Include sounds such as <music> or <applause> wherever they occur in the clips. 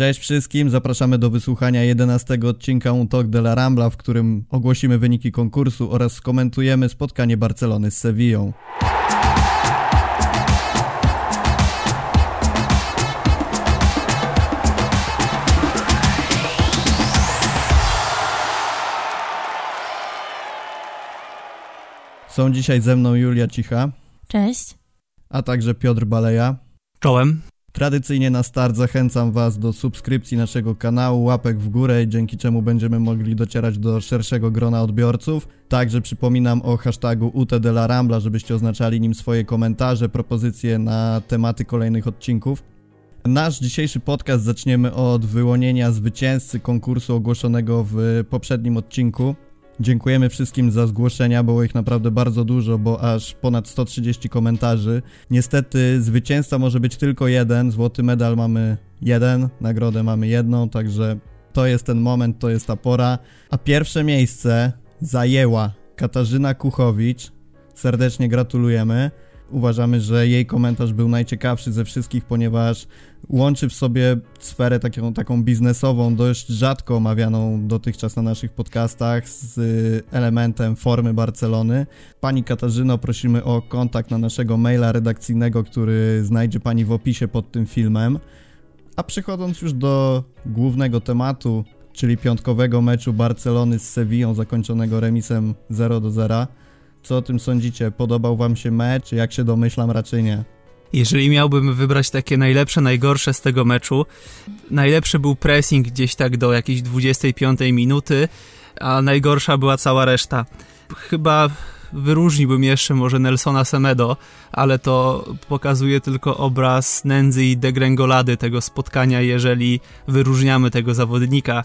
Cześć wszystkim, zapraszamy do wysłuchania 11 odcinka Un Talk de la Rambla, w którym ogłosimy wyniki konkursu oraz skomentujemy spotkanie Barcelony z Sevillą. Są dzisiaj ze mną Julia Cicha. Cześć. A także Piotr Baleja. Czołem. Tradycyjnie na start zachęcam Was do subskrypcji naszego kanału, łapek w górę, dzięki czemu będziemy mogli docierać do szerszego grona odbiorców. Także przypominam o hashtagu UTDLARAMBLA, żebyście oznaczali nim swoje komentarze, propozycje na tematy kolejnych odcinków. Nasz dzisiejszy podcast zaczniemy od wyłonienia zwycięzcy konkursu ogłoszonego w poprzednim odcinku. Dziękujemy wszystkim za zgłoszenia, było ich naprawdę bardzo dużo, bo aż ponad 130 komentarzy. Niestety zwycięzca może być tylko jeden, złoty medal mamy jeden, nagrodę mamy jedną, także to jest ten moment, to jest ta pora. A pierwsze miejsce zajęła Katarzyna Kuchowicz. Serdecznie gratulujemy. Uważamy, że jej komentarz był najciekawszy ze wszystkich, ponieważ łączy w sobie sferę taką, taką biznesową, dość rzadko omawianą dotychczas na naszych podcastach z elementem formy Barcelony. Pani Katarzyno, prosimy o kontakt na naszego maila redakcyjnego, który znajdzie Pani w opisie pod tym filmem. A przechodząc już do głównego tematu, czyli piątkowego meczu Barcelony z Sevillą zakończonego remisem 0 do 0. Co o tym sądzicie? Podobał wam się mecz? Jak się domyślam, raczej nie. Jeżeli miałbym wybrać takie najlepsze, najgorsze z tego meczu, najlepszy był pressing gdzieś tak do jakiejś 25 minuty, a najgorsza była cała reszta. Chyba wyróżniłbym jeszcze może Nelsona Semedo, ale to pokazuje tylko obraz nędzy i degrengolady tego spotkania, jeżeli wyróżniamy tego zawodnika.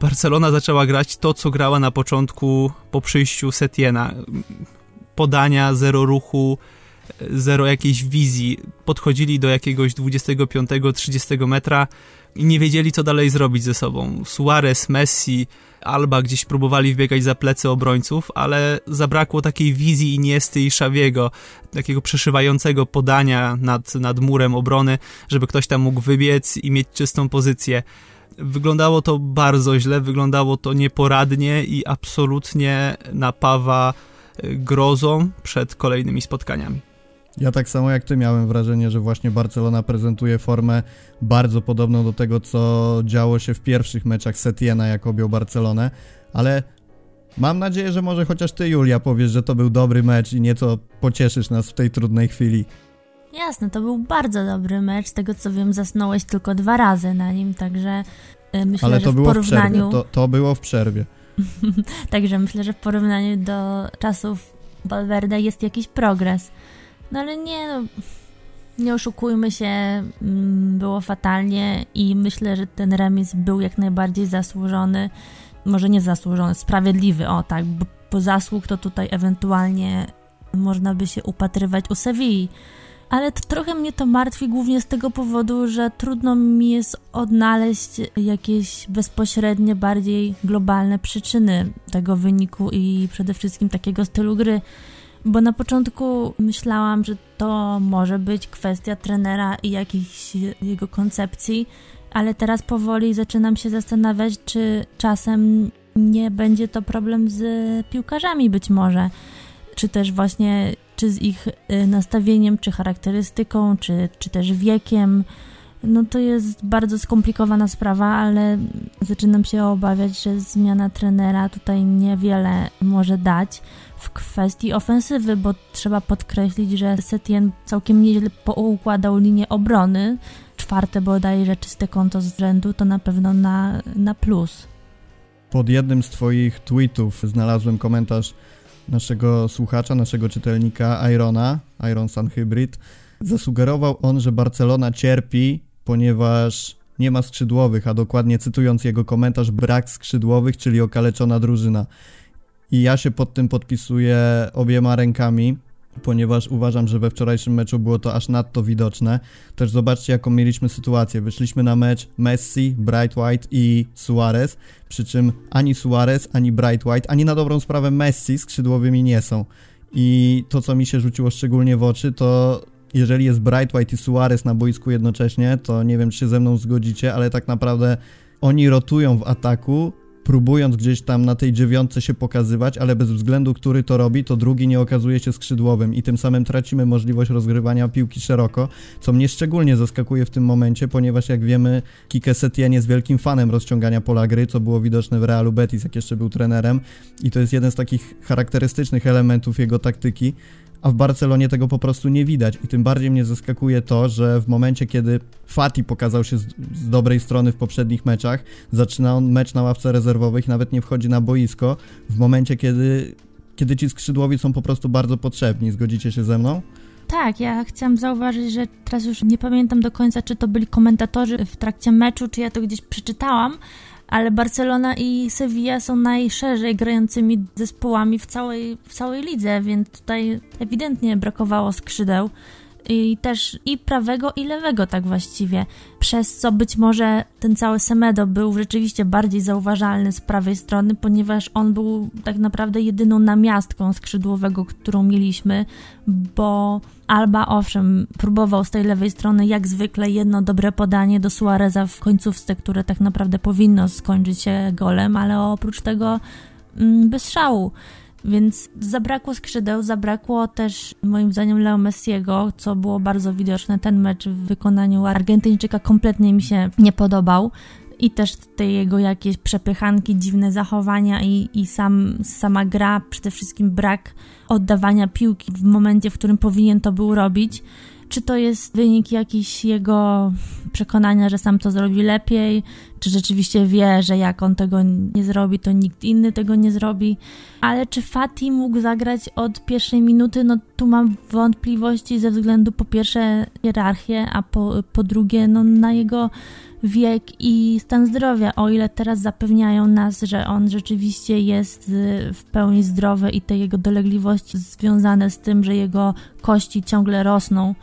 Barcelona zaczęła grać to, co grała na początku po przyjściu Setiena. Podania, zero ruchu, zero jakiejś wizji. Podchodzili do jakiegoś 25-30 metra i nie wiedzieli, co dalej zrobić ze sobą. Suarez, Messi, Alba gdzieś próbowali wbiegać za plecy obrońców, ale zabrakło takiej wizji Iniesty i Szawiego, takiego przeszywającego podania nad, nad murem obrony, żeby ktoś tam mógł wybiec i mieć czystą pozycję. Wyglądało to bardzo źle, wyglądało to nieporadnie i absolutnie napawa grozą przed kolejnymi spotkaniami. Ja tak samo jak ty miałem wrażenie, że właśnie Barcelona prezentuje formę bardzo podobną do tego, co działo się w pierwszych meczach Setiena, jak objął Barcelonę, ale mam nadzieję, że może chociaż ty, Julia, powiesz, że to był dobry mecz i nieco pocieszysz nas w tej trudnej chwili. Jasne, to był bardzo dobry mecz. Z tego co wiem, zasnąłeś tylko dwa razy na nim, także y, myślę, Ale to że w porównaniu. w. To, to było w przerwie. <laughs> także myślę, że w porównaniu do czasów Valverde jest jakiś progres. No ale nie, no, nie oszukujmy się, mm, było fatalnie i myślę, że ten remis był jak najbardziej zasłużony. Może nie zasłużony, sprawiedliwy, o tak, bo po zasług to tutaj ewentualnie można by się upatrywać u Sewilli. Ale to trochę mnie to martwi głównie z tego powodu, że trudno mi jest odnaleźć jakieś bezpośrednie, bardziej globalne przyczyny tego wyniku i przede wszystkim takiego stylu gry. Bo na początku myślałam, że to może być kwestia trenera i jakichś jego koncepcji, ale teraz powoli zaczynam się zastanawiać, czy czasem nie będzie to problem z piłkarzami być może, czy też właśnie czy z ich y, nastawieniem, czy charakterystyką, czy, czy też wiekiem. No to jest bardzo skomplikowana sprawa, ale zaczynam się obawiać, że zmiana trenera tutaj niewiele może dać w kwestii ofensywy, bo trzeba podkreślić, że Setien całkiem nieźle poukładał linię obrony. Czwarte bodajże czyste konto z rzędu to na pewno na, na plus. Pod jednym z twoich tweetów znalazłem komentarz naszego słuchacza, naszego czytelnika Irona, Iron Sun Hybrid. Zasugerował on, że Barcelona cierpi, ponieważ nie ma skrzydłowych, a dokładnie cytując jego komentarz, brak skrzydłowych, czyli okaleczona drużyna. I ja się pod tym podpisuję obiema rękami, ponieważ uważam, że we wczorajszym meczu było to aż nadto widoczne. Też zobaczcie, jaką mieliśmy sytuację. Wyszliśmy na mecz Messi, Bright White i Suarez, przy czym ani Suarez, ani Bright White, ani na dobrą sprawę Messi skrzydłowymi nie są. I to, co mi się rzuciło szczególnie w oczy, to jeżeli jest Bright White i Suarez na boisku jednocześnie, to nie wiem, czy się ze mną zgodzicie, ale tak naprawdę oni rotują w ataku, próbując gdzieś tam na tej dziewiątce się pokazywać, ale bez względu, który to robi, to drugi nie okazuje się skrzydłowym i tym samym tracimy możliwość rozgrywania piłki szeroko, co mnie szczególnie zaskakuje w tym momencie, ponieważ jak wiemy, Kike Setien jest wielkim fanem rozciągania pola gry, co było widoczne w Realu Betis, jak jeszcze był trenerem i to jest jeden z takich charakterystycznych elementów jego taktyki, a w Barcelonie tego po prostu nie widać. I tym bardziej mnie zaskakuje to, że w momencie, kiedy Fati pokazał się z, z, dobrej strony w poprzednich meczach, zaczyna on mecz na ławce rezerwowych, nawet nie wchodzi na boisko, w momencie, kiedy, kiedy ci skrzydłowi są po prostu bardzo potrzebni. Zgodzicie się ze mną? Tak, ja chciałam zauważyć, że teraz już nie pamiętam do końca, czy to byli komentatorzy w trakcie meczu, czy ja to gdzieś przeczytałam, ale Barcelona i Sevilla są najszerzej grającymi zespołami w całej, w całej lidze, więc tutaj ewidentnie brakowało skrzydeł i też i prawego i lewego tak właściwie, przez co być może ten cały Semedo był rzeczywiście bardziej zauważalny z prawej strony, ponieważ on był tak naprawdę jedyną namiastką skrzydłowego, którą mieliśmy, bo Alba owszem próbował z tej lewej strony jak zwykle jedno dobre podanie do Suareza w końcówce, które tak naprawdę powinno skończyć się golem, ale oprócz tego mm, bez szału. Więc zabrakło skrzydeł, zabrakło też moim zdaniem Leo Messiego, co było bardzo widoczne. Ten mecz w wykonaniu Argentyńczyka kompletnie mi się nie podobał. I też te jego jakieś przepychanki, dziwne zachowania i, i sam, sama gra, przede wszystkim brak oddawania piłki w momencie, w którym powinien to był robić. Czy to jest wynik jakiś jego przekonania, że sam to zrobi lepiej, czy rzeczywiście wie, że jak on tego nie zrobi, to nikt inny tego nie zrobi. Ale czy Fati mógł zagrać od pierwszej minuty? No tu mam wątpliwości ze względu po pierwsze hierarchię, a po, po drugie no, na jego wiek i stan zdrowia, o ile teraz zapewniają nas, że on rzeczywiście jest y, w pełni zdrowy i te jego dolegliwości związane z tym, że jego kości ciągle rosną,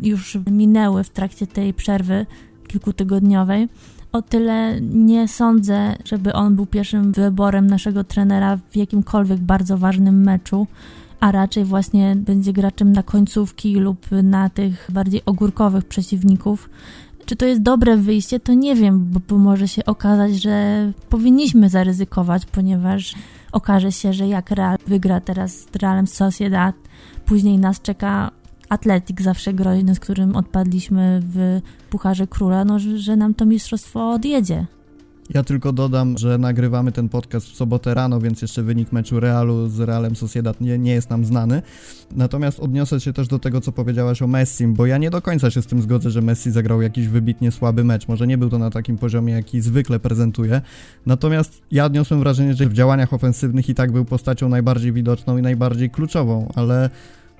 już minęły w trakcie tej przerwy kilkutygodniowej. O tyle nie sądzę, żeby on był pierwszym wyborem naszego trenera w jakimkolwiek bardzo ważnym meczu a raczej właśnie będzie graczem na końcówki lub na tych bardziej ogórkowych przeciwników. Czy to jest dobre wyjście, to nie wiem, bo, może się okazać, że powinniśmy zaryzykować, ponieważ okaże się, że jak Real wygra teraz z Realem Sociedad, później nas czeka Atletik zawsze groźny, z którym odpadliśmy w Pucharze Króla, no, że nam to mistrzostwo odjedzie. Ja tylko dodam, że nagrywamy ten podcast w sobotę rano, więc jeszcze wynik meczu Realu z Realem Sociedad nie, nie jest nam znany. Natomiast odniosę się też do tego, co powiedziałaś o Messim, bo ja nie do końca się z tym zgodzę, że Messi zagrał jakiś wybitnie słaby mecz. Może nie był to na takim poziomie, jaki zwykle prezentuje. Natomiast ja odniosłem wrażenie, że w działaniach ofensywnych i tak był postacią najbardziej widoczną i najbardziej kluczową, ale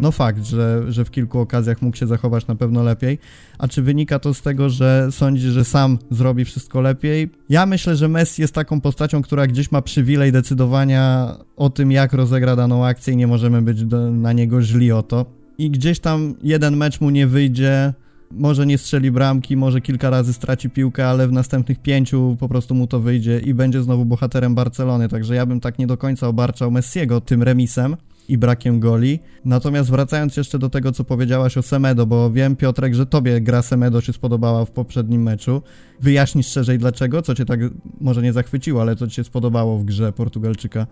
no fakt, że, że w kilku okazjach mógł się zachować na pewno lepiej. A czy wynika to z tego, że sądzi, że sam zrobi wszystko lepiej? Ja myślę, że Messi jest taką postacią, która gdzieś ma przywilej decydowania o tym, jak rozegra daną akcję i nie możemy być do, na niego źli o to. I gdzieś tam jeden mecz mu nie wyjdzie, może nie strzeli bramki, może kilka razy straci piłkę, ale w następnych pięciu po prostu mu to wyjdzie i będzie znowu bohaterem Barcelony. Także ja bym tak nie do końca obarczał Messiego tym remisem i brakiem goli. Natomiast wracając jeszcze do tego, co powiedziałaś o Semedo, bo wiem, Piotrek, że tobie gra Semedo się spodobała w poprzednim meczu. Wyjaśnisz szerzej dlaczego? Co cię tak może nie zachwyciło, ale co ci się spodobało w grze Portugalczyka?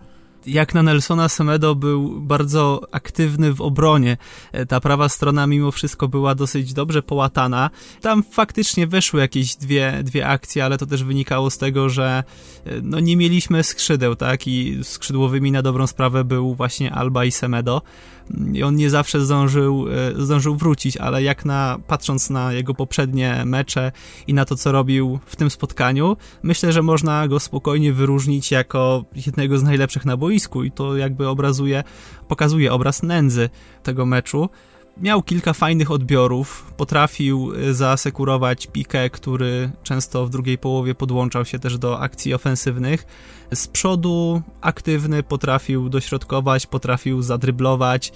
Jak na Nelsona Semedo był bardzo aktywny w obronie. E, ta prawa strona mimo wszystko była dosyć dobrze połatana. Tam faktycznie weszły jakieś dwie, dwie akcje, ale to też wynikało z tego, że e, no nie mieliśmy skrzydeł, tak? I skrzydłowymi na dobrą sprawę był właśnie Alba i Semedo i on nie zawsze zdążył, e, zdążył wrócić, ale jak na, patrząc na jego poprzednie mecze i na to, co robił w tym spotkaniu, myślę, że można go spokojnie wyróżnić jako jednego z najlepszych na boisku i to jakby obrazuje, pokazuje obraz nędzy tego meczu. Miał kilka fajnych odbiorów, potrafił e, zaasekurować pikę, który często w drugiej połowie podłączał się też do akcji ofensywnych. Z przodu aktywny, potrafił dośrodkować, potrafił zadryblować.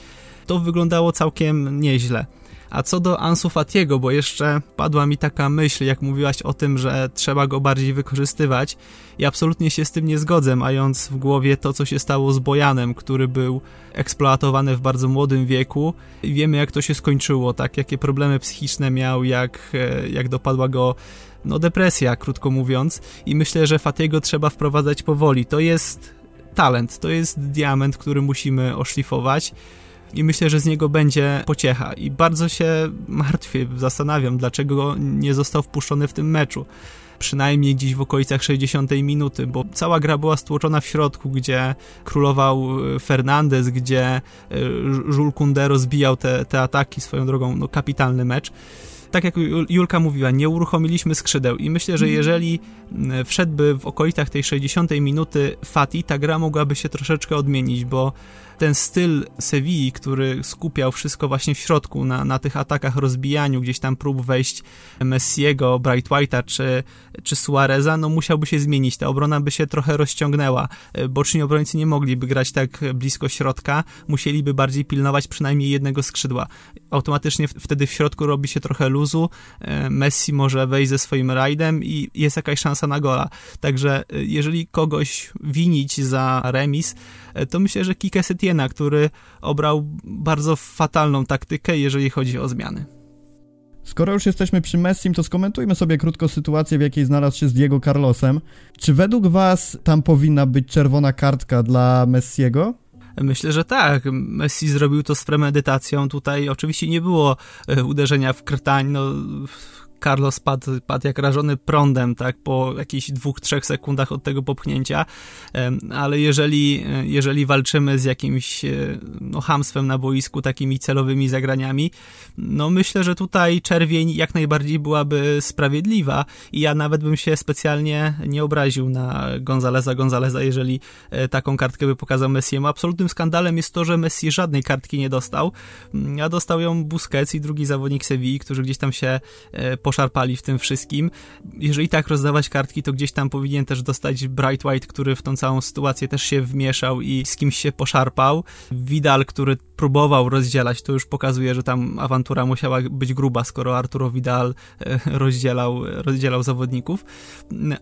To wyglądało całkiem nieźle. A co do Ansu Fatiego, bo jeszcze padła mi taka myśl, jak mówiłaś o tym, że trzeba go bardziej wykorzystywać. I absolutnie się z tym nie zgodzę, mając w głowie to, co się stało z Bojanem, który był eksploatowany w bardzo młodym wieku. I wiemy, jak to się skończyło, tak, jakie problemy psychiczne miał, jak, e, jak dopadła go no depresja, krótko mówiąc. I myślę, że Fatiego trzeba wprowadzać powoli. To jest talent, to jest diament, który musimy oszlifować i myślę, że z niego będzie pociecha. I bardzo się martwię, zastanawiam, dlaczego nie został wpuszczony w tym meczu. Przynajmniej gdzieś w okolicach 60 minuty, bo cała gra była stłoczona w środku, gdzie królował e, Fernandez, gdzie e, Jules Koundé rozbijał te, te ataki swoją drogą, no kapitalny mecz tak jak Julka mówiła, nie uruchomiliśmy skrzydeł i myślę, że mhm. jeżeli wszedłby w okolicach tej 60 minuty Fati, ta gra mogłaby się troszeczkę odmienić, bo ten styl Sewilli, który skupiał wszystko właśnie w środku, na, na tych atakach, rozbijaniu, gdzieś tam prób wejść Messiego, Bright White'a czy, czy Suareza, no musiałby się zmienić. Ta obrona by się trochę rozciągnęła. Boczni obrońcy nie mogliby grać tak blisko środka, musieliby bardziej pilnować przynajmniej jednego skrzydła. Automatycznie wtedy w środku robi się trochę luzu, Messi może wejść ze swoim rajdem i jest jakaś szansa na gola. Także jeżeli kogoś winić za remis, to myślę, że Kike Setiena, który obrał bardzo fatalną taktykę, jeżeli chodzi o zmiany. Skoro już jesteśmy przy Messim, to skomentujmy sobie krótko sytuację, w jakiej znalazł się z Diego Carlosem. Czy według was tam powinna być czerwona kartka dla Messiego? Myślę, że tak. Messi zrobił to z premedytacją. Tutaj oczywiście nie było e, uderzenia w krtań. No, Carlos padł, padł jak rażony prądem, tak, po jakichś dwóch, trzech sekundach od tego popchnięcia, ale jeżeli, jeżeli walczymy z jakimś e, no, hamstwem na boisku, takimi celowymi zagraniami, no myślę, że tutaj czerwień jak najbardziej byłaby sprawiedliwa i ja nawet bym się specjalnie nie obraził na Gonzaleza Gonzaleza, jeżeli e, taką kartkę by pokazał Messiemu. Absolutnym skandalem jest to, że Messi żadnej kartki nie dostał, a dostał ją Busquets i drugi zawodnik Sevilla, którzy gdzieś tam się e, poszarpali w tym wszystkim. Jeżeli tak rozdawać kartki, to gdzieś tam powinien też dostać Bright White, który w tą całą sytuację też się wmieszał i z kimś się poszarpał. Vidal, który próbował rozdzielać, to już pokazuje, że tam awantura musiała być gruba, skoro Arturo Vidal e, rozdzielał, rozdzielał zawodników.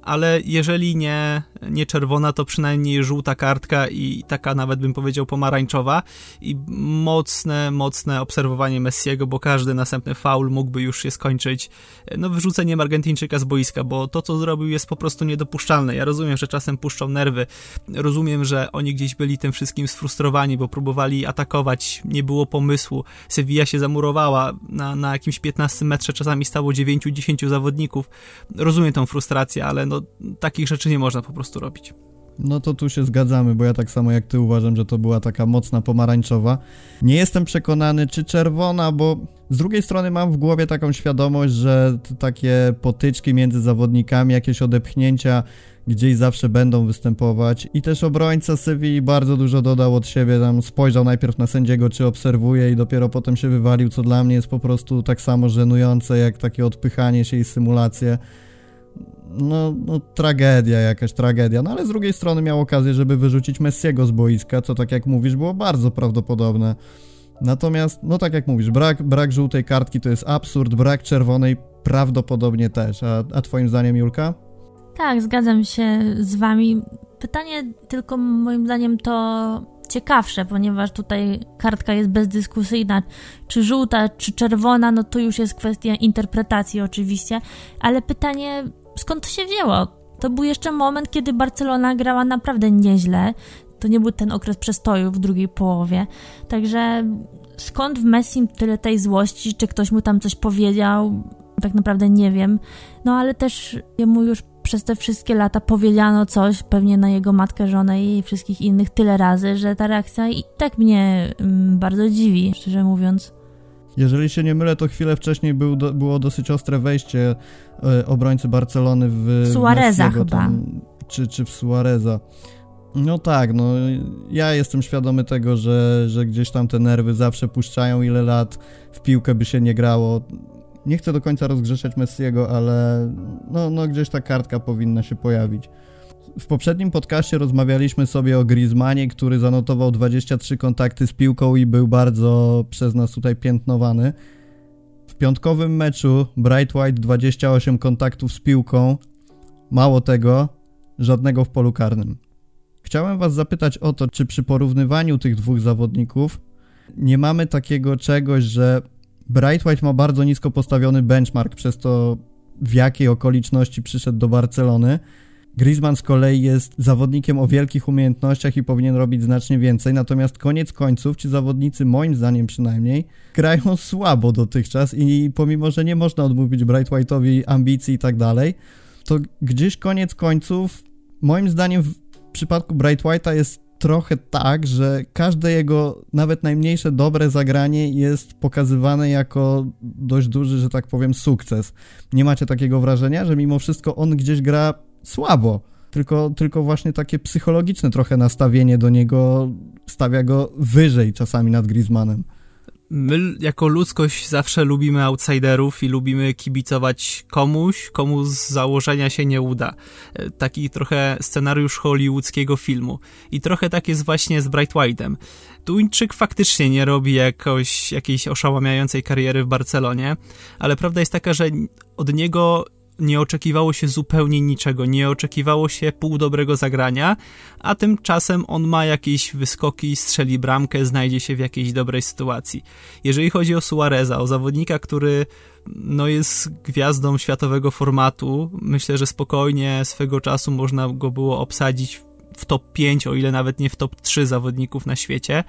Ale jeżeli nie, nie czerwona, to przynajmniej żółta kartka i taka nawet bym powiedział pomarańczowa i mocne, mocne obserwowanie Messiego, bo każdy następny faul mógłby już się skończyć no, wyrzuceniem Argentyńczyka z boiska, bo to, co zrobił, jest po prostu niedopuszczalne. Ja rozumiem, że czasem puszczą nerwy, rozumiem, że oni gdzieś byli tym wszystkim sfrustrowani, bo próbowali atakować, nie było pomysłu, Sevilla się zamurowała, na, na jakimś 15 metrze czasami stało 9-10 zawodników. Rozumiem tą frustrację, ale no, takich rzeczy nie można po prostu robić. No to tu się zgadzamy, bo ja tak samo jak ty uważam, że to była taka mocna pomarańczowa. Nie jestem przekonany, czy czerwona, bo z drugiej strony mam w głowie taką świadomość, że takie potyczki między zawodnikami, jakieś odepchnięcia gdzieś zawsze będą występować. I też obrońca Sywii bardzo dużo dodał od siebie, tam spojrzał najpierw na sędziego, czy obserwuje i dopiero potem się wywalił, co dla mnie jest po prostu tak samo żenujące, jak takie odpychanie się i symulacje no, no, tragedia, jakaś tragedia. No ale z drugiej strony miał okazję, żeby wyrzucić Messiego z boiska, co tak jak mówisz, było bardzo prawdopodobne. Natomiast, no tak jak mówisz, brak, brak żółtej kartki to jest absurd, brak czerwonej prawdopodobnie też. A, a twoim zdaniem, Julka? Tak, zgadzam się z wami. Pytanie tylko moim zdaniem to ciekawsze, ponieważ tutaj kartka jest bezdyskusyjna, czy żółta, czy czerwona, no to już jest kwestia interpretacji oczywiście, ale pytanie skąd to się wzięło? To był jeszcze moment, kiedy Barcelona grała naprawdę nieźle. To nie był ten okres przestoju w drugiej połowie. Także skąd w Messim tyle tej złości? Czy ktoś mu tam coś powiedział? Tak naprawdę nie wiem. No ale też jemu już przez te wszystkie lata powiedziano coś, pewnie na jego matkę, żonę i wszystkich innych tyle razy, że ta reakcja i tak mnie mm, bardzo dziwi, szczerze mówiąc. Jeżeli się nie mylę, to chwilę wcześniej był do, było dosyć ostre wejście e, obrońcy Barcelony w Suareza chyba. Tam, czy, czy w Suareza. No tak, no ja jestem świadomy tego, że, że gdzieś tam te nerwy zawsze puszczają, ile lat w piłkę by się nie grało. Nie chcę do końca rozgrzeszać Messiego, ale no, no gdzieś ta kartka powinna się pojawić. W poprzednim podcaście rozmawialiśmy sobie o Griezmannie, który zanotował 23 kontakty z piłką i był bardzo przez nas tutaj piętnowany. piątkowym meczu Bright White 28 kontaktów z piłką, mało tego, żadnego w polu karnym. Chciałem Was zapytać o to, czy przy porównywaniu tych dwóch zawodników nie mamy takiego czegoś, że Bright White ma bardzo nisko postawiony benchmark przez to, w jakiej okoliczności przyszedł do Barcelony. Griezmann z kolei jest zawodnikiem o wielkich umiejętnościach i powinien robić znacznie więcej, natomiast koniec końców ci zawodnicy, moim zdaniem przynajmniej, grają <laughs> słabo dotychczas i pomimo, że nie można odmówić Bright White'owi ambicji i tak dalej, to gdzieś koniec końców, moim zdaniem w przypadku Bright White'a jest trochę tak, że każde jego, nawet najmniejsze dobre zagranie jest pokazywane jako dość duży, że tak powiem, sukces. Nie macie takiego wrażenia, że mimo wszystko on gdzieś gra słabo? Tylko, tylko właśnie takie psychologiczne trochę nastawienie do niego stawia go wyżej czasami nad Griezmannem. My jako ludzkość zawsze lubimy outsiderów i lubimy kibicować komuś, komu z założenia się nie uda. E, taki trochę scenariusz hollywoodzkiego filmu. I trochę tak jest właśnie z Bright White'em. Tuńczyk faktycznie nie robi jakoś, jakiejś oszałamiającej kariery w Barcelonie, ale prawda jest taka, że od niego nie oczekiwało się zupełnie niczego, nie oczekiwało się pół dobrego zagrania, a tymczasem on ma jakieś wyskoki, strzeli bramkę, znajdzie się w jakiejś dobrej sytuacji. Jeżeli chodzi o Suareza, o zawodnika, który no jest gwiazdą światowego formatu, myślę, że spokojnie swego czasu można go było obsadzić w top 5, o ile nawet nie w top 3 zawodników na świecie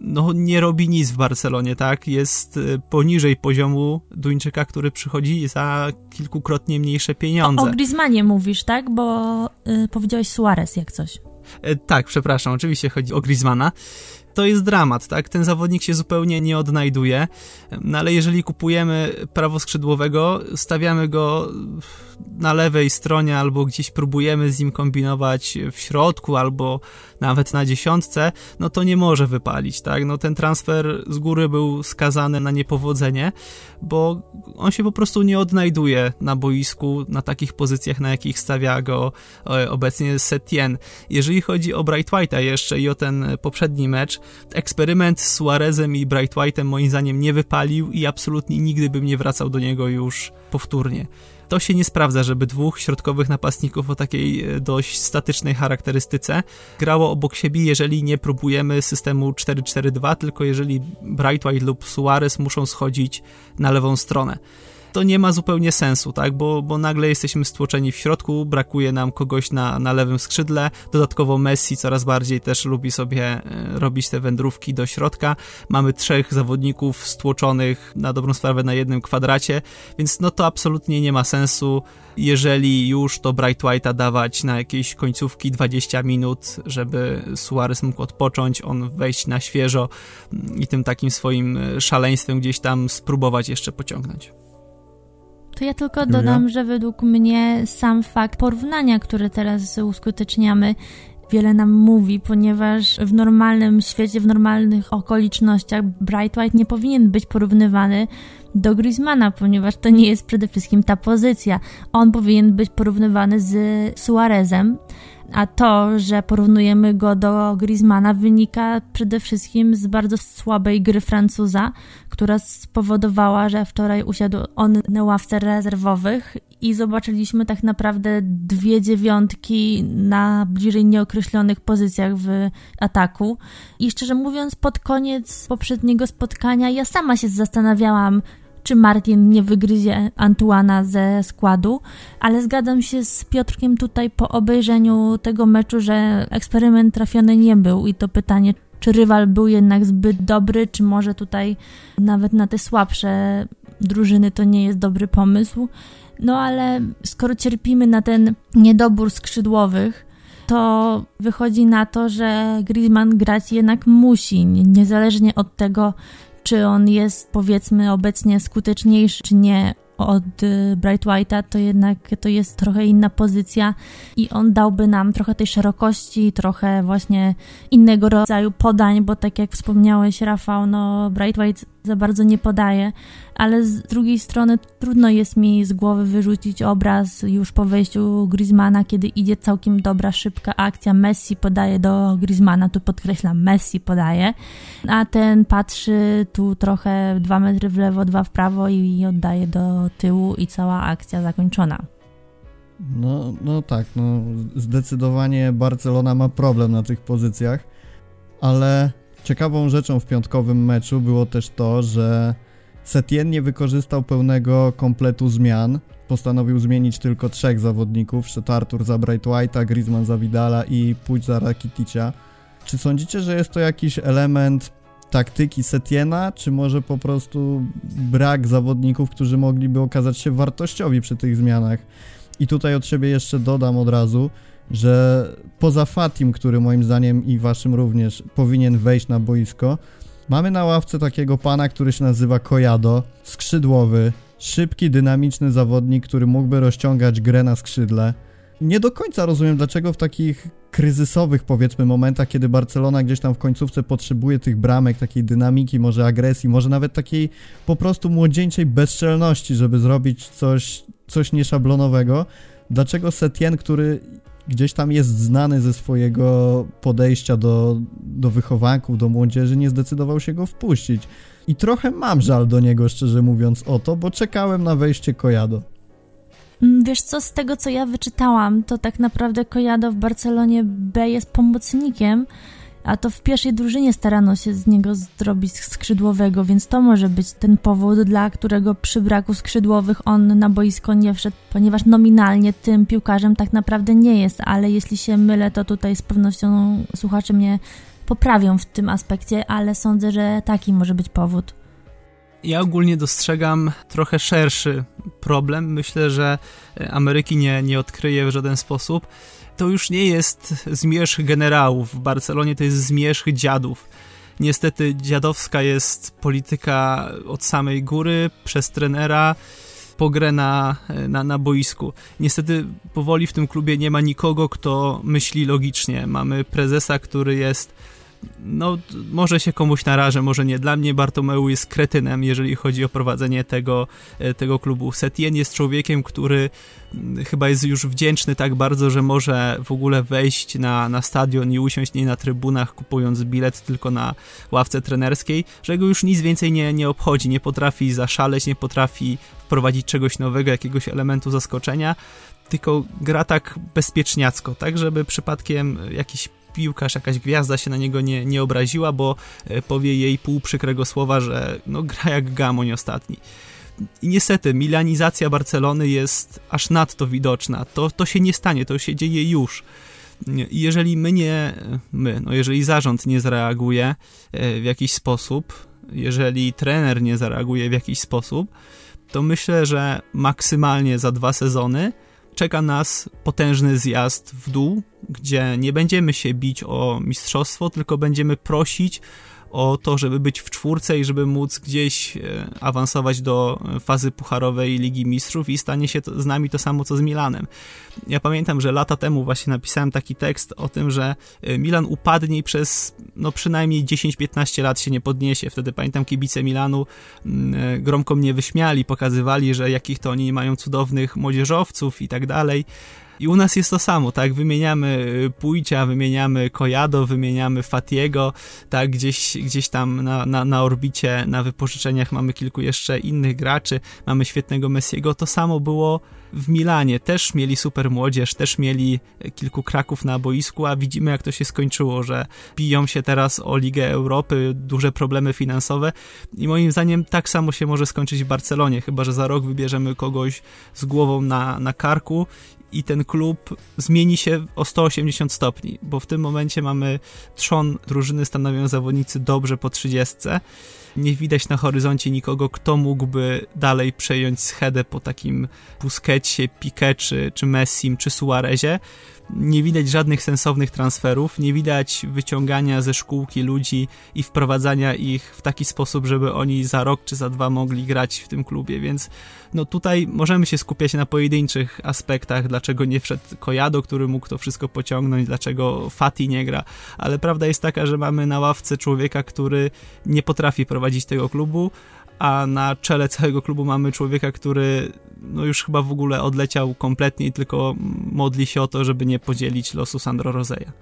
no nie robi nic w Barcelonie, tak? Jest y, poniżej poziomu Duńczyka, który przychodzi za kilkukrotnie mniejsze pieniądze. O, o Griezmannie mówisz, tak? Bo y, powiedziałeś Suarez jak coś. E, tak, przepraszam, oczywiście chodzi o Griezmana to jest dramat, tak? Ten zawodnik się zupełnie nie odnajduje, no ale jeżeli kupujemy prawoskrzydłowego, stawiamy go na lewej stronie albo gdzieś próbujemy z nim kombinować w środku albo nawet na dziesiątce, no to nie może wypalić, tak? No ten transfer z góry był skazany na niepowodzenie, bo on się po prostu nie odnajduje na boisku, na takich pozycjach, na jakich stawia go e, obecnie Setien. Jeżeli chodzi o Bright White'a jeszcze i o ten poprzedni mecz, eksperyment z Suarezem i Bright White'em moim zdaniem nie wypalił i absolutnie nigdy bym nie wracał do niego już powtórnie. To się nie sprawdza, żeby dwóch środkowych napastników o takiej e, dość statycznej charakterystyce grało obok siebie, jeżeli nie próbujemy systemu 4-4-2, tylko jeżeli Bright White lub Suarez muszą schodzić na lewą stronę to nie ma zupełnie sensu, tak? Bo, bo nagle jesteśmy stłoczeni w środku, brakuje nam kogoś na, na lewym skrzydle. Dodatkowo Messi coraz bardziej też lubi sobie e, robić te wędrówki do środka. Mamy trzech zawodników stłoczonych na dobrą sprawę na jednym kwadracie, więc no to absolutnie nie ma sensu. Jeżeli już, to Bright White'a dawać na jakieś końcówki 20 minut, żeby Suarez mógł odpocząć, on wejść na świeżo i tym takim swoim szaleństwem gdzieś tam spróbować jeszcze pociągnąć. To ja tylko dodam, że według mnie sam fakt porównania, które teraz uskuteczniamy, wiele nam mówi, ponieważ w normalnym świecie, w normalnych okolicznościach Bright White nie powinien być porównywany do Griezmana, ponieważ to nie jest przede wszystkim ta pozycja. On powinien być porównywany z Suarezem, a to, że porównujemy go do Griezmana wynika przede wszystkim z bardzo słabej gry Francuza, która spowodowała, że wczoraj usiadł on na ławce rezerwowych i zobaczyliśmy tak naprawdę dwie dziewiątki na bliżej nieokreślonych pozycjach w ataku. I szczerze mówiąc, pod koniec poprzedniego spotkania ja sama się zastanawiałam, czy Martin nie wygryzie Antuana ze składu, ale zgadzam się z Piotrkiem tutaj po obejrzeniu tego meczu, że eksperyment trafiony nie był i to pytanie, czy rywal był jednak zbyt dobry, czy może tutaj nawet na te słabsze drużyny to nie jest dobry pomysł. No ale skoro cierpimy na ten niedobór skrzydłowych, to wychodzi na to, że Griezmann grać jednak musi, niezależnie od tego, czy on jest powiedzmy obecnie skuteczniejszy, czy nie od y, Bright White'a, to jednak to jest trochę inna pozycja i on dałby nam trochę tej szerokości, trochę właśnie innego rodzaju podań, bo tak jak wspomniałeś Rafał, no Bright White za bardzo nie podaje, ale z drugiej strony trudno jest mi z głowy wyrzucić obraz już po wejściu Griezmana, kiedy idzie całkiem dobra, szybka akcja. Messi podaje do Griezmana, tu podkreślam, Messi podaje, a ten patrzy tu trochę dwa metry w lewo, dwa w prawo i oddaje do tyłu i cała akcja zakończona. No, no tak, no zdecydowanie Barcelona ma problem na tych pozycjach, ale ciekawą rzeczą w piątkowym meczu było też to, że Setien nie wykorzystał pełnego kompletu zmian. Postanowił zmienić tylko trzech zawodników, szedł Artur za Bright White'a, Griezmann za Vidala i Puig za Rakiticza. Czy sądzicie, że jest to jakiś element taktyki Setiena, czy może po prostu brak zawodników, którzy mogliby okazać się wartościowi przy tych zmianach? I tutaj od siebie jeszcze dodam od razu, że poza Fatim, który moim zdaniem i waszym również powinien wejść na boisko, mamy na ławce takiego pana, który się nazywa Kojado, skrzydłowy, szybki, dynamiczny zawodnik, który mógłby rozciągać grę na skrzydle. Nie do końca rozumiem, dlaczego w takich kryzysowych, powiedzmy, momentach, kiedy Barcelona gdzieś tam w końcówce potrzebuje tych bramek, takiej dynamiki, może agresji, może nawet takiej po prostu młodzieńczej bezczelności, żeby zrobić coś, coś nieszablonowego. Dlaczego Setien, który gdzieś tam jest znany ze swojego podejścia do, do wychowanków, do młodzieży, nie zdecydował się go wpuścić. I trochę mam żal do niego, szczerze mówiąc, o to, bo czekałem na wejście Kojado. Mm, wiesz co, z tego co ja wyczytałam, to tak naprawdę Kojado w Barcelonie B jest pomocnikiem, a to w pierwszej drużynie starano się z niego zrobić skrzydłowego, więc to może być ten powód, dla którego przy braku skrzydłowych on na boisko nie wszedł, ponieważ nominalnie tym piłkarzem tak naprawdę nie jest, ale jeśli się mylę, to tutaj z pewnością słuchacze mnie poprawią w tym aspekcie, ale sądzę, że taki może być powód. Ja ogólnie dostrzegam trochę szerszy problem. Myślę, że Ameryki nie, nie odkryje w żaden sposób to już nie jest zmierzch generałów. W Barcelonie to jest zmierzch dziadów. Niestety dziadowska jest polityka od samej góry, przez trenera, po grę na, na, na boisku. Niestety powoli w tym klubie nie ma nikogo, kto myśli logicznie. Mamy prezesa, który jest no, może się komuś narażę, może nie. Dla mnie Bartomeu jest kretynem, jeżeli chodzi o prowadzenie tego, e, tego klubu. Setien jest człowiekiem, który mm, chyba jest już wdzięczny tak bardzo, że może w ogóle wejść na, na stadion i usiąść nie na trybunach, kupując bilet tylko na ławce trenerskiej, że go już nic więcej nie, nie obchodzi, nie potrafi zaszaleć, nie potrafi wprowadzić czegoś nowego, jakiegoś elementu zaskoczenia, tylko gra tak bezpieczniacko, tak żeby przypadkiem jakiś piłkarz, jakaś gwiazda się na niego nie, nie obraziła, bo e, powie jej pół przykrego słowa, że no gra jak gamoń ostatni. I niestety, milanizacja Barcelony jest aż nadto widoczna. To, to się nie stanie, to się dzieje już. I jeżeli my nie, my, no jeżeli zarząd nie zareaguje e, w jakiś sposób, jeżeli trener nie zareaguje w jakiś sposób, to myślę, że maksymalnie za dwa sezony czeka nas potężny zjazd w dół, gdzie nie będziemy się bić o mistrzostwo, tylko będziemy prosić o to, żeby być w czwórce i żeby móc gdzieś e, awansować do fazy pucharowej Ligi Mistrzów i stanie się to, z nami to samo co z Milanem. Ja pamiętam, że lata temu właśnie napisałem taki tekst o tym, że e, Milan upadnie i przez no przynajmniej 10-15 lat się nie podniesie. Wtedy pamiętam kibice Milanu e, gromko mnie wyśmiali, pokazywali, że jakich to oni mają cudownych młodzieżowców i tak dalej. I u nas jest to samo, tak? Wymieniamy y, Pójcia, wymieniamy Kojado, wymieniamy Fatiego, tak? Gdzieś, gdzieś tam na, na, na orbicie, na wypożyczeniach mamy kilku jeszcze innych graczy, mamy świetnego Messiego. To samo było w Milanie. Też mieli super młodzież, też mieli kilku kraków na boisku, a widzimy jak to się skończyło, że biją się teraz o Ligę Europy, duże problemy finansowe i moim zdaniem tak samo się może skończyć w Barcelonie, chyba że za rok wybierzemy kogoś z głową na, na karku i ten klub zmieni się o 180 stopni, bo w tym momencie mamy trzon drużyny stanowią zawodnicy dobrze po 30. Nie widać na horyzoncie nikogo, kto mógłby dalej przejąć schedę po takim Busquetsie, Piqué, czy, czy Messim, czy Suarezie nie widać żadnych sensownych transferów, nie widać wyciągania ze szkółki ludzi i wprowadzania ich w taki sposób, żeby oni za rok czy za dwa mogli grać w tym klubie, więc no tutaj możemy się skupiać na pojedynczych aspektach, dlaczego nie wszedł Kojado, który mógł to wszystko pociągnąć, dlaczego Fati nie gra, ale prawda jest taka, że mamy na ławce człowieka, który nie potrafi prowadzić tego klubu, a na czele całego klubu mamy człowieka, który no już chyba w ogóle odleciał kompletnie i tylko modli się o to, żeby nie podzielić losu Sandro Roseja.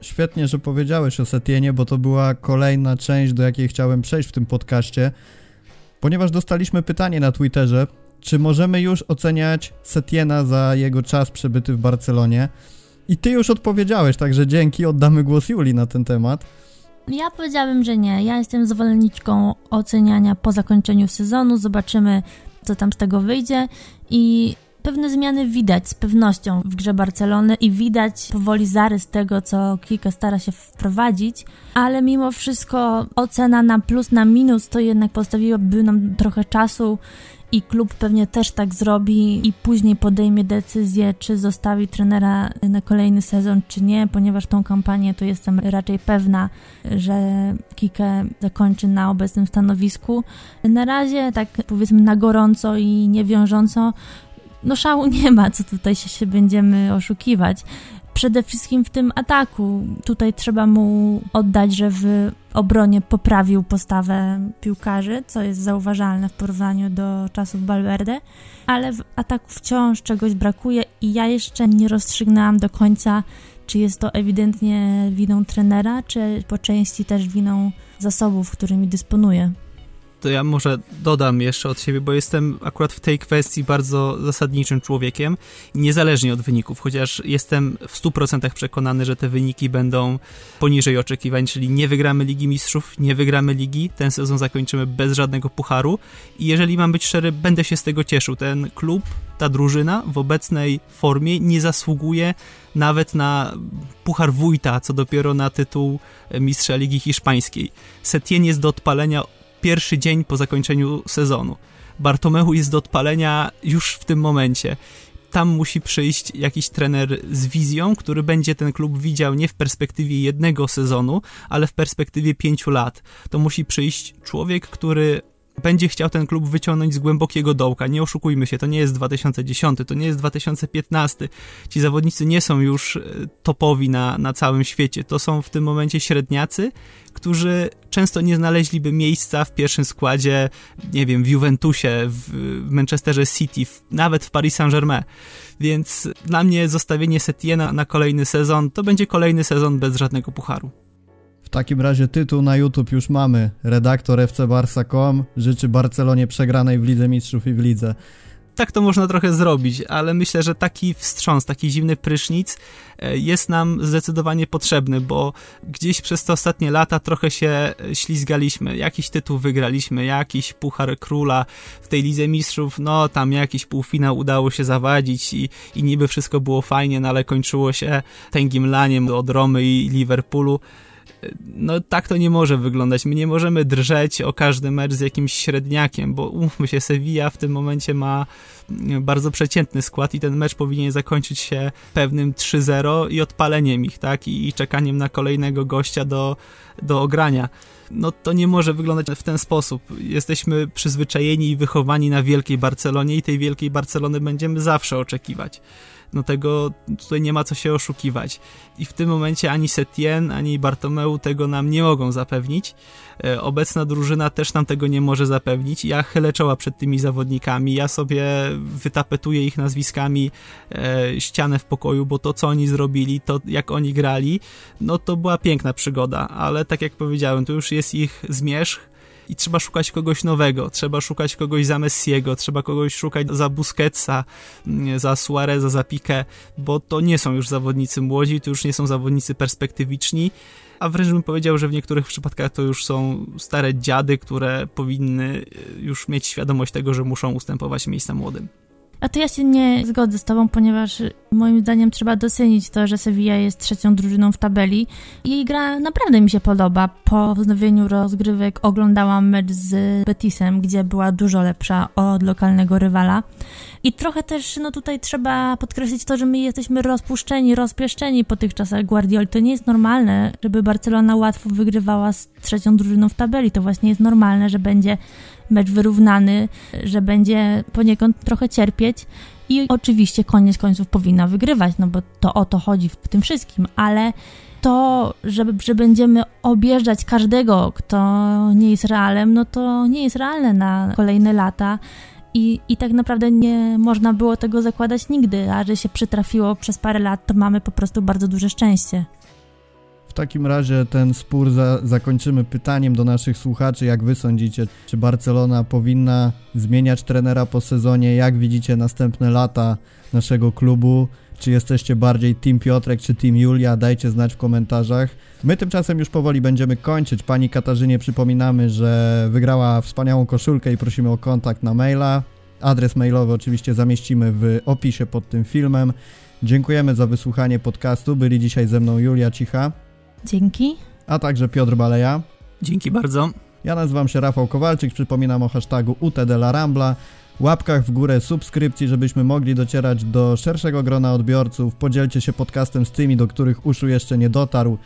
Świetnie, że powiedziałeś o Setienie, bo to była kolejna część, do jakiej chciałem przejść w tym podcaście, ponieważ dostaliśmy pytanie na Twitterze, czy możemy już oceniać Setiena za jego czas przebyty w Barcelonie? I ty już odpowiedziałeś, także dzięki, oddamy głos Juli na ten temat. Ja powiedziałabym, że nie. Ja jestem zwolenniczką oceniania po zakończeniu sezonu. Zobaczymy, co tam z tego wyjdzie. I pewne zmiany widać z pewnością w grze Barcelony i widać powoli zarys tego, co Kika stara się wprowadzić, ale mimo wszystko ocena na plus, na minus to jednak postawiłaby nam trochę czasu i klub pewnie też tak zrobi i później podejmie decyzję, czy zostawi trenera na kolejny sezon, czy nie, ponieważ tą kampanię to jestem raczej pewna, że Kike zakończy na obecnym stanowisku. Na razie, tak powiedzmy na gorąco i niewiążąco, no szału <laughs> nie ma, co tutaj się, się będziemy oszukiwać przede wszystkim w tym ataku. Tutaj trzeba mu oddać, że w obronie poprawił postawę piłkarzy, co jest zauważalne w porównaniu do czasów Balverde, ale w ataku wciąż czegoś brakuje i ja jeszcze nie rozstrzygnęłam do końca, czy jest to ewidentnie winą trenera, czy po części też winą zasobów, którymi dysponuje to ja może dodam jeszcze od siebie, bo jestem akurat w tej kwestii bardzo zasadniczym człowiekiem, niezależnie od wyników, chociaż jestem w 100% przekonany, że te wyniki będą poniżej oczekiwań, czyli nie wygramy Ligi Mistrzów, nie wygramy Ligi, ten sezon zakończymy bez żadnego pucharu i jeżeli mam być szczery, będę się z tego cieszył. Ten klub, ta drużyna w obecnej formie nie zasługuje nawet na Puchar Wójta, co dopiero na tytuł Mistrza Ligi Hiszpańskiej. Setien jest do odpalenia pierwszy dzień po zakończeniu sezonu. Bartomeu jest do odpalenia już w tym momencie. Tam musi przyjść jakiś trener z wizją, który będzie ten klub widział nie w perspektywie jednego sezonu, ale w perspektywie pięciu lat. To musi przyjść człowiek, który będzie chciał ten klub wyciągnąć z głębokiego dołka. Nie oszukujmy się, to nie jest 2010, to nie jest 2015. Ci zawodnicy nie są już e, topowi na, na całym świecie. To są w tym momencie średniacy, którzy często nie znaleźliby miejsca w pierwszym składzie, nie wiem, w Juventusie, w Manchesterze City, w, nawet w Paris Saint-Germain. Więc dla mnie zostawienie Setiena na kolejny sezon to będzie kolejny sezon bez żadnego pucharu. W takim razie tytuł na YouTube już mamy. Redaktor FC Barca.com życzy Barcelonie przegranej w Lidze Mistrzów i w Lidze. Tak to można trochę zrobić, ale myślę, że taki wstrząs, taki zimny prysznic e, jest nam zdecydowanie potrzebny, bo gdzieś przez te ostatnie lata trochę się e, ślizgaliśmy. Jakiś tytuł wygraliśmy, jakiś puchar króla w tej Lidze Mistrzów, no tam jakiś półfinał udało się zawadzić i, i niby wszystko było fajnie, no ale kończyło się tęgim laniem od Romy i Liverpoolu no tak to nie może wyglądać. My nie możemy drżeć o każdy mecz z jakimś średniakiem, bo umówmy się, Sevilla w tym momencie ma bardzo przeciętny skład i ten mecz powinien zakończyć się pewnym 3-0 i odpaleniem ich, tak? I, i czekaniem na kolejnego gościa do, do ogrania. No to nie może wyglądać w ten sposób. Jesteśmy przyzwyczajeni i wychowani na wielkiej Barcelonie i tej wielkiej Barcelony będziemy zawsze oczekiwać no tego tutaj nie ma co się oszukiwać. I w tym momencie ani Setien, ani Bartomeu tego nam nie mogą zapewnić. E, obecna drużyna też nam tego nie może zapewnić. Ja chylę czoła przed tymi zawodnikami, ja sobie wytapetuję ich nazwiskami e, ścianę w pokoju, bo to co oni zrobili, to jak oni grali, no to była piękna przygoda, ale tak jak powiedziałem, to już jest ich zmierzch, i trzeba szukać kogoś nowego, trzeba szukać kogoś za Messiego, trzeba kogoś szukać za Busquetsa, mm, za Suareza, za Pique, bo to nie są już zawodnicy młodzi, to już nie są zawodnicy perspektywiczni, a wręcz bym powiedział, że w niektórych przypadkach to już są stare dziady, które powinny już mieć świadomość tego, że muszą ustępować miejsca młodym. A to ja się nie zgodzę z tobą, ponieważ moim zdaniem trzeba docenić to, że Sevilla jest trzecią drużyną w tabeli. Jej gra naprawdę mi się podoba. Po wznowieniu rozgrywek oglądałam mecz z Betisem, gdzie była dużo lepsza od lokalnego rywala. I trochę też, no tutaj trzeba podkreślić to, że my jesteśmy rozpuszczeni, rozpieszczeni po tych czasach Guardioli. To nie jest normalne, żeby Barcelona łatwo wygrywała z trzecią drużyną w tabeli. To właśnie jest normalne, że będzie mecz wyrównany, że będzie poniekąd trochę cierpieć. i oczywiście koniec końców powinna wygrywać, no bo to o to chodzi w tym wszystkim, ale to, żeby, że będziemy objeżdżać każdego, kto nie jest realem, no to nie jest realne na kolejne lata. I, I tak naprawdę nie można było tego zakładać nigdy, a że się przytrafiło przez parę lat, to mamy po prostu bardzo duże szczęście. Takim razie ten spór za, zakończymy pytaniem do naszych słuchaczy. Jak wy sądzicie, czy Barcelona powinna zmieniać trenera po sezonie? Jak widzicie następne lata naszego klubu? Czy jesteście bardziej Team Piotrek czy Team Julia? Dajcie znać w komentarzach. My tymczasem już powoli będziemy kończyć. Pani Katarzynie przypominamy, że wygrała wspaniałą koszulkę i prosimy o kontakt na maila. Adres mailowy oczywiście zamieścimy w opisie pod tym filmem. Dziękujemy za wysłuchanie podcastu. Byli dzisiaj ze mną Julia Cicha. Dzięki. A także Piotr Baleja. Dzięki bardzo. Ja nazywam się Rafał Kowalczyk, przypominam o hashtagu UTDLaRambla łapkach w górę, subskrypcji, żebyśmy mogli docierać do szerszego grona odbiorców. Podzielcie się podcastem z tymi, do których uszu jeszcze nie dotarł.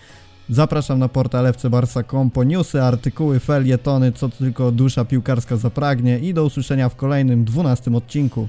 Zapraszam na portal fcbarsa.com po newsy, artykuły, felietony, co tylko dusza piłkarska zapragnie i do usłyszenia w kolejnym, dwunastym odcinku.